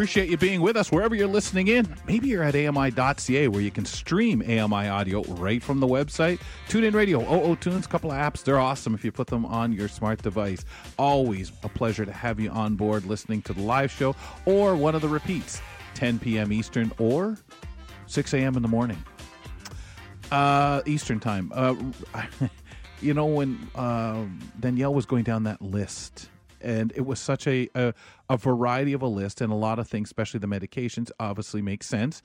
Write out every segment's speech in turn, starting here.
Appreciate you being with us wherever you're listening in. Maybe you're at AMI.ca where you can stream AMI audio right from the website. Tune in radio, OO Tunes, couple of apps. They're awesome if you put them on your smart device. Always a pleasure to have you on board listening to the live show or one of the repeats, 10 p.m. Eastern or 6 a.m. in the morning. Uh, Eastern time. Uh, you know, when uh, Danielle was going down that list and it was such a, a, a variety of a list and a lot of things, especially the medications, obviously make sense.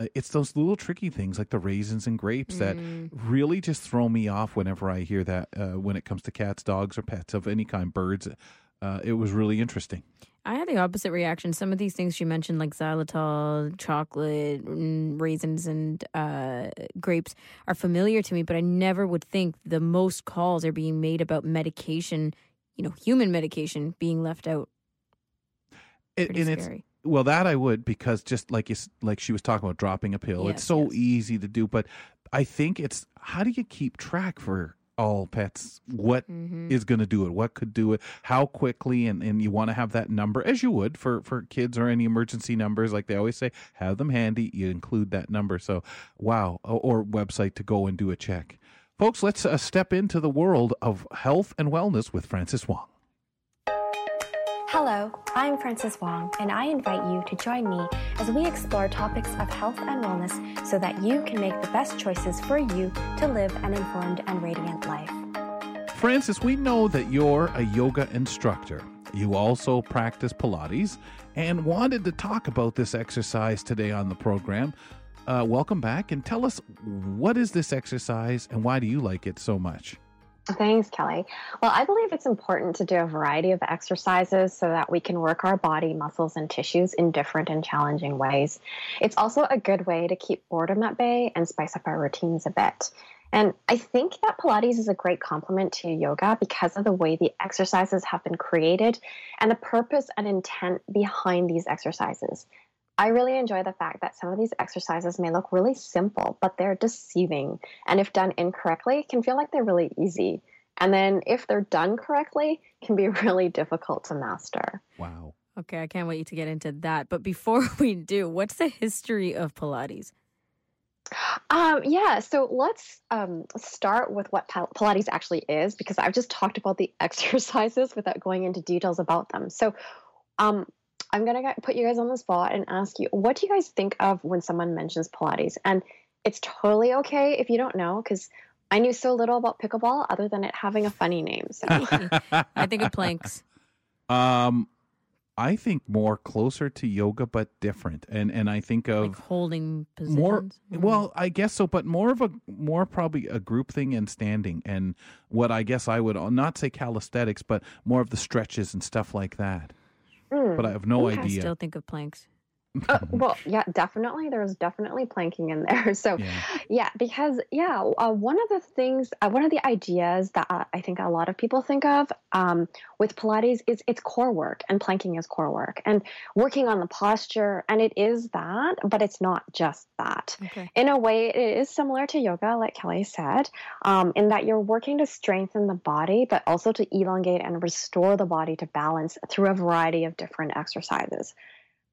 Uh, It's those little tricky things like the raisins and grapes that really just throw me off whenever I hear that. Uh, when it comes to cats, dogs, or pets of any kind, birds, uh, it was really interesting. I had the opposite reaction. Some of these things you mentioned, like xylitol, chocolate, mm, raisins, and uh, grapes, are familiar to me, but I never would think the most calls are being made about medication, you know, human medication being left out. It, and it's well that I would because just like you like she was talking about dropping a pill, it's so yes. easy to do. But I think it's how do you keep track for all pets? What is Mm-hmm. going to do it? What could do it? How quickly? And and you want to have that number as you would for for kids or any emergency numbers, like they always say, have them handy. You include that number. So wow, or, or website to go and do a check. Folks, let's uh, step into the world of health and wellness with Francis Wong. Hello, I'm Francis Wong, and I invite you to join me as we explore topics of health and wellness so that you can make the best choices for you to live an informed and radiant life. Francis, we know that you're a yoga instructor. You also practice Pilates and wanted to talk about this exercise today on the program. Uh, welcome back and tell us what is this exercise and why do you like it so much? Thanks, Kelly. Well, I believe it's important to do a variety of exercises so that we can work our body, muscles, and tissues in different and challenging ways. It's also a good way to keep boredom at bay and spice up our routines a bit. And I think that Pilates is a great complement to yoga because of the way the exercises have been created and the purpose and intent behind these exercises. I really enjoy the fact that some of these exercises may look really simple, but they're deceiving. And if done incorrectly, can feel like they're really easy. And then if they're done correctly, can be really difficult to master. Wow. Okay, I can't wait to get into that. But before we do, what's the history of Pilates? Um, yeah, so let's um, start with what Pil- Pilates actually is, because I've just talked about the exercises without going into details about them. So, um, I'm gonna get- put you guys on the spot and ask you, what do you guys think of when someone mentions Pilates? And it's totally okay if you don't know, because I knew so little about pickleball other than it having a funny name. So, I think of planks. um, I think more closer to yoga, but different. And and I think of like holding positions. more Mhm. well i guess so but more of a more probably a group thing and standing and what i guess i would not say calisthenics but more of the stretches and stuff like that. But i have no. I idea still think of planks. Uh, well, yeah, definitely. There's definitely planking in there. So, Yeah. yeah, because yeah, uh, one of the things, uh, one of the ideas that uh, I think a lot of people think of um, with Pilates is it's core work, and planking is core work, and working on the posture, and it is that, but it's not just that. Okay. In a way, it is similar to yoga, like Kelly said, um, in that you're working to strengthen the body, but also to elongate and restore the body to balance through a variety of different exercises.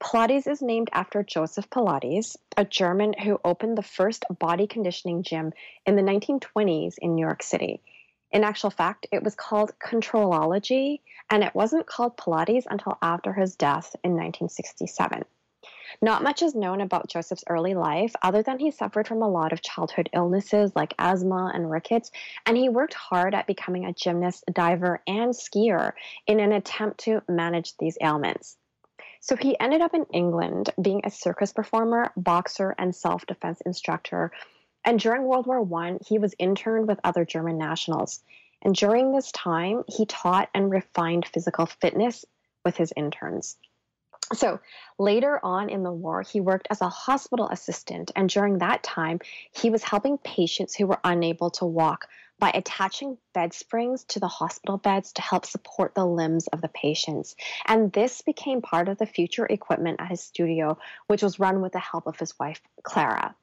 Pilates is named after Joseph Pilates, a German who opened the first body conditioning gym in the 1920s in New York City. In actual fact, it was called Contrology, and it wasn't called Pilates until after his death in 1967. Not much is known about Joseph's early life, other than he suffered from a lot of childhood illnesses like asthma and rickets, and he worked hard at becoming a gymnast, diver, and skier in an attempt to manage these ailments. So he ended up in England being a circus performer, boxer, and self defense instructor. And during World War I, he was interned with other German nationals. And during this time, he taught and refined physical fitness with his interns. So later on in the war, he worked as a hospital assistant. And during that time, he was helping patients who were unable to walk by attaching bed springs to the hospital beds to help support the limbs of the patients. And this became part of the future equipment at his studio, which was run with the help of his wife, Clara.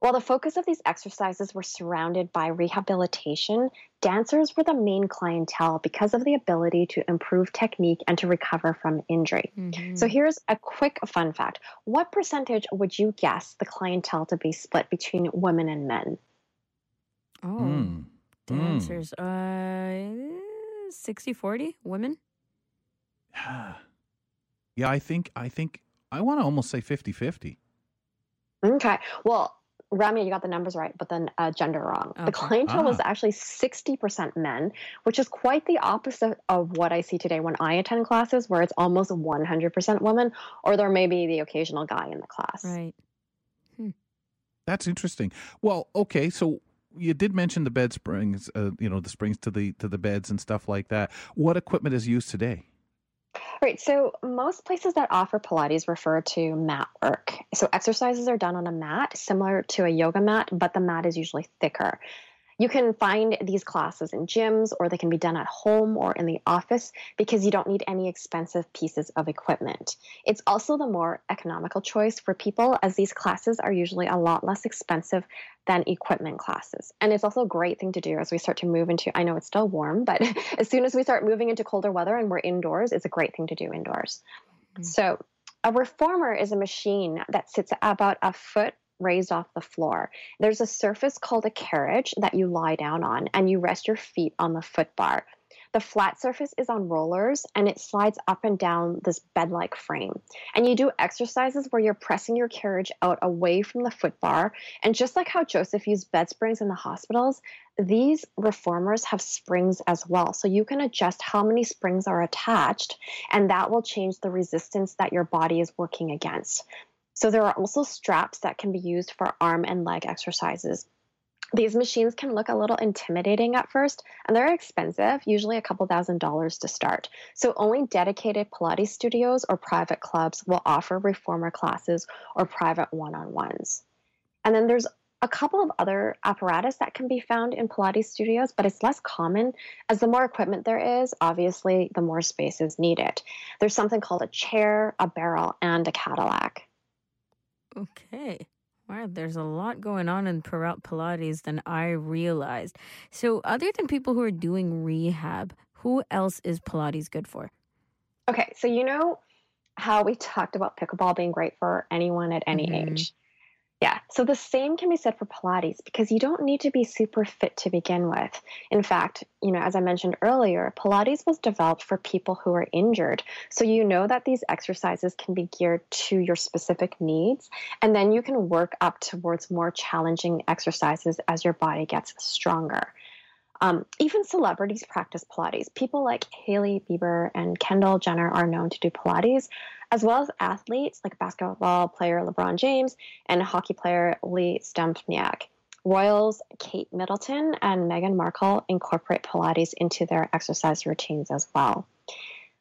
While the focus of these exercises were surrounded by rehabilitation, dancers were the main clientele because of the ability to improve technique and to recover from injury. Mm-hmm. So here's a quick fun fact. What percentage would you guess the clientele to be split between women and men? Oh, mm. dancers. Mm. Uh 60 40 women? Yeah, Yeah, I think I think I want to almost say 50-50. Okay. Well, Ramya, you got the numbers right, but then uh, gender wrong. Okay. The clientele ah. was actually 60% men, which is quite the opposite of what I see today when I attend classes, where it's almost 100% women, or there may be the occasional guy in the class. Right. Hmm. That's interesting. Well, okay, so you did mention the bed springs, uh, you know, the springs to the to the beds and stuff like that. What equipment is used today? Right. So most places that offer Pilates refer to mat work. So exercises are done on a mat similar to a yoga mat, but the mat is usually thicker. You can find these classes in gyms or they can be done at home or in the office because you don't need any expensive pieces of equipment. It's also the more economical choice for people as these classes are usually a lot less expensive than equipment classes. And it's also a great thing to do as we start to move into, I know it's still warm, but as soon as we start moving into colder weather and we're indoors, it's a great thing to do indoors. Mm-hmm. So, a reformer is a machine that sits about a foot raised off the floor. There's a surface called a carriage that you lie down on, and you rest your feet on the foot bar. The flat surface is on rollers and it slides up and down this bed like frame. And you do exercises where you're pressing your carriage out away from the foot bar. And just like how Joseph used bed springs in the hospitals, these reformers have springs as well. So you can adjust how many springs are attached, and that will change the resistance that your body is working against. So there are also straps that can be used for arm and leg exercises. These machines can look a little intimidating at first, and they're expensive, usually a couple thousand dollars to start. So, only dedicated Pilates studios or private clubs will offer reformer classes or private one on ones. And then there's a couple of other apparatus that can be found in Pilates studios, but it's less common as the more equipment there is, obviously, the more space is needed. There's something called a chair, a barrel, and a Cadillac. Okay. Wow, there's a lot going on in Pilates than I realized. So, other than people who are doing rehab, who else is Pilates good for? Okay, so you know how we talked about pickleball being great for anyone at any mm-hmm. age. Yeah, so the same can be said for Pilates because you don't need to be super fit to begin with. In fact, you know, as I mentioned earlier, Pilates was developed for people who are injured. So you know that these exercises can be geared to your specific needs, and then you can work up towards more challenging exercises as your body gets stronger. Um, even celebrities practice Pilates. People like Hailey Bieber and Kendall Jenner are known to do Pilates, as well as athletes like basketball player LeBron James and hockey player Lee Stempniak. Royals Kate Middleton and Meghan Markle incorporate Pilates into their exercise routines as well.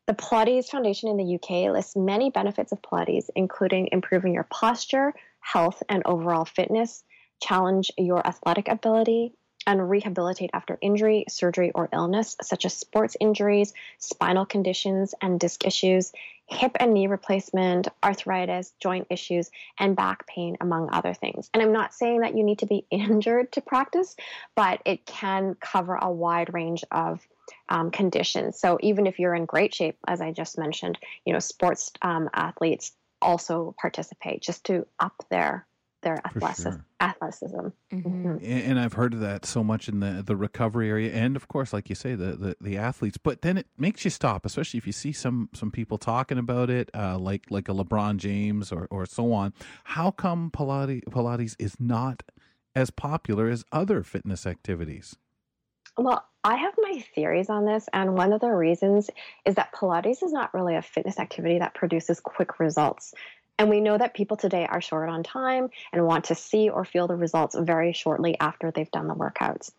The Pilates Foundation in the UK lists many benefits of Pilates, including improving your posture, health, and overall fitness, challenge your athletic ability, and rehabilitate after injury, surgery, or illness, such as sports injuries, spinal conditions, and disc issues, hip and knee replacement, arthritis, joint issues, and back pain, among other things. And I'm not saying that you need to be injured to practice, but it can cover a wide range of um, conditions. So even if you're in great shape, as I just mentioned, you know, sports um, athletes also participate just to up their their athleticism. Sure. athleticism. Mm-hmm. And, and, I've heard of that so much in the the recovery area, and of course, like you say, the, the, the athletes. But then it makes you stop, especially if you see some some people talking about it, uh, like like a LeBron James or or so on. How come Pilates Pilates is not as popular as other fitness activities? Well, I have my theories on this, and one of the reasons is that Pilates is not really a fitness activity that produces quick results. And we know that people today are short on time and want to see or feel the results very shortly after they've done the workouts.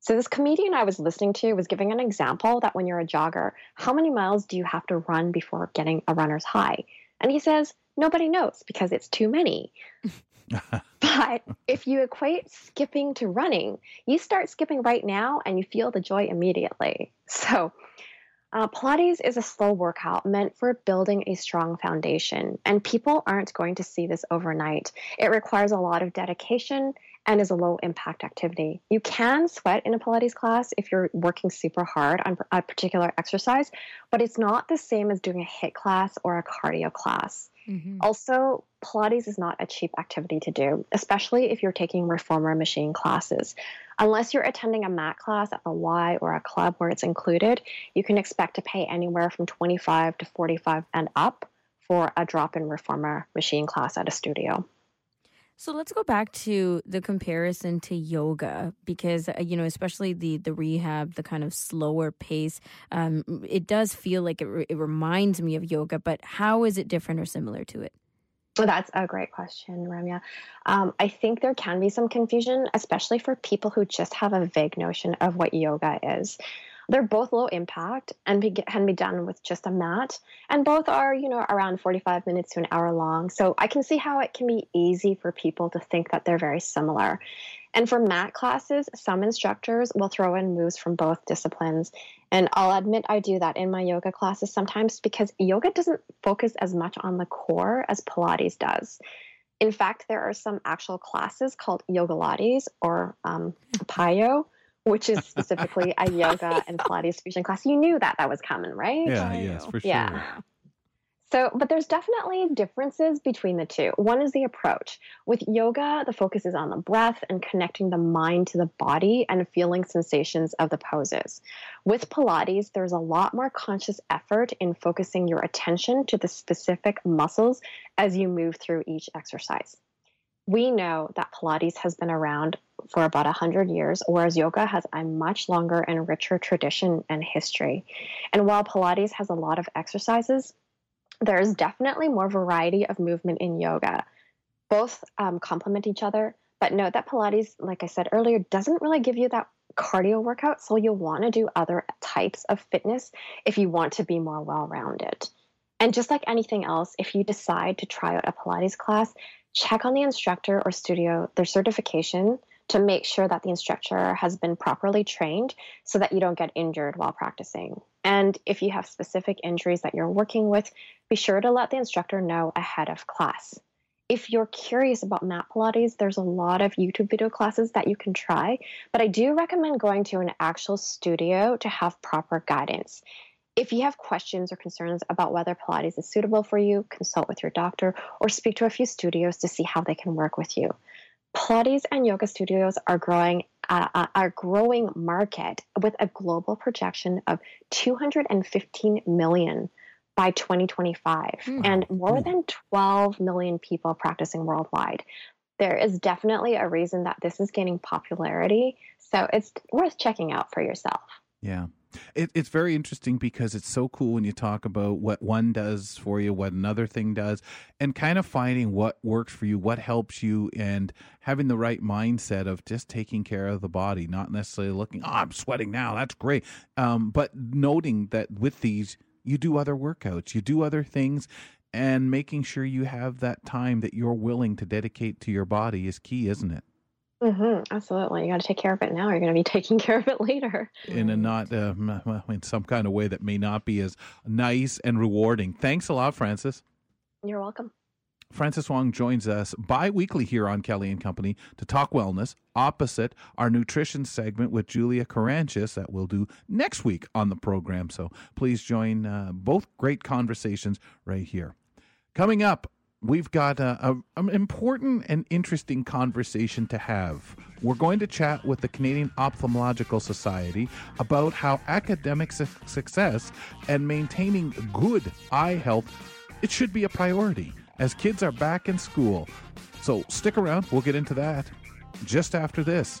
So, this comedian I was listening to was giving an example that when you're a jogger, how many miles do you have to run before getting a runner's high? And he says, nobody knows because it's too many. but if you equate skipping to running, you start skipping right now and you feel the joy immediately. So, uh, Pilates is a slow workout meant for building a strong foundation, and people aren't going to see this overnight. It requires a lot of dedication and is a low impact activity. You can sweat in a Pilates class if you're working super hard on a particular exercise, but it's not the same as doing a HIIT class or a cardio class. Mm-hmm. Also, Pilates is not a cheap activity to do, especially if you're taking reformer machine classes. Unless you're attending a mat class at the Y or a club where it's included, you can expect to pay anywhere from 25 to 45 and up for a drop in reformer machine class at a studio. So let's go back to the comparison to yoga because uh, you know, especially the the rehab, the kind of slower pace. Um, it does feel like it, re- it reminds me of yoga, but how is it different or similar to it? Well, that's a great question, Ramya. Um, I think there can be some confusion, especially for people who just have a vague notion of what yoga is. They're both low impact and be, can be done with just a mat, and both are, you know, around 45 minutes to an hour long. So I can see how it can be easy for people to think that they're very similar. And for mat classes, some instructors will throw in moves from both disciplines. And I'll admit I do that in my yoga classes sometimes because yoga doesn't focus as much on the core as Pilates does. In fact, there are some actual classes called Yogalates or um, PiYo which is specifically a yoga and Pilates fusion class. You knew that that was coming, right? Yeah, yes, for sure. Yeah. So, but there's definitely differences between the two. One is the approach. With yoga, the focus is on the breath and connecting the mind to the body and feeling sensations of the poses. With Pilates, there's a lot more conscious effort in focusing your attention to the specific muscles as you move through each exercise we know that Pilates has been around for about 100 years, whereas yoga has a much longer and richer tradition and history. And while Pilates has a lot of exercises, there's definitely more variety of movement in yoga. Both um, complement each other, but note that Pilates, like I said earlier, doesn't really give you that cardio workout, so you'll want to do other types of fitness if you want to be more well rounded. And just like anything else, if you decide to try out a Pilates class, check on the instructor or studio, their certification to make sure that the instructor has been properly trained so that you don't get injured while practicing. And if you have specific injuries that you're working with, be sure to let the instructor know ahead of class. If you're curious about mat Pilates, there's a lot of YouTube video classes that you can try, but I do recommend going to an actual studio to have proper guidance. If you have questions or concerns about whether Pilates is suitable for you, consult with your doctor or speak to a few studios to see how they can work with you. Pilates and yoga studios are growing uh, uh are growing market with a global projection of 215 million by 2025 mm. and more mm. than 12 million people practicing worldwide. There is definitely a reason that this is gaining popularity, so it's worth checking out for yourself. Yeah. It, it's very interesting because it's so cool when you talk about what one does for you, what another thing does, and kind of finding what works for you, what helps you, and having the right mindset of just taking care of the body, not necessarily looking, oh, I'm sweating now, that's great. Um, but noting that with these, you do other workouts, you do other things, and making sure you have that time that you're willing to dedicate to your body is key, isn't it? Mm-hmm, absolutely. You got to take care of it now. You're going to be taking care of it later. In a not, uh, in some kind of way that may not be as nice and rewarding. Thanks a lot, Francis. You're welcome. Francis Wong joins us bi-weekly here on Kelly and Company to talk wellness opposite our nutrition segment with Julia Caranchis that we'll do next week on the program. So please join uh, both great conversations right here. Coming up, we've got a, a, an important and interesting conversation to have. We're going to chat with the Canadian Ophthalmological Society about how academic su- success and maintaining good eye health it should be a priority as kids are back in school. So stick around, we'll get into that just after this.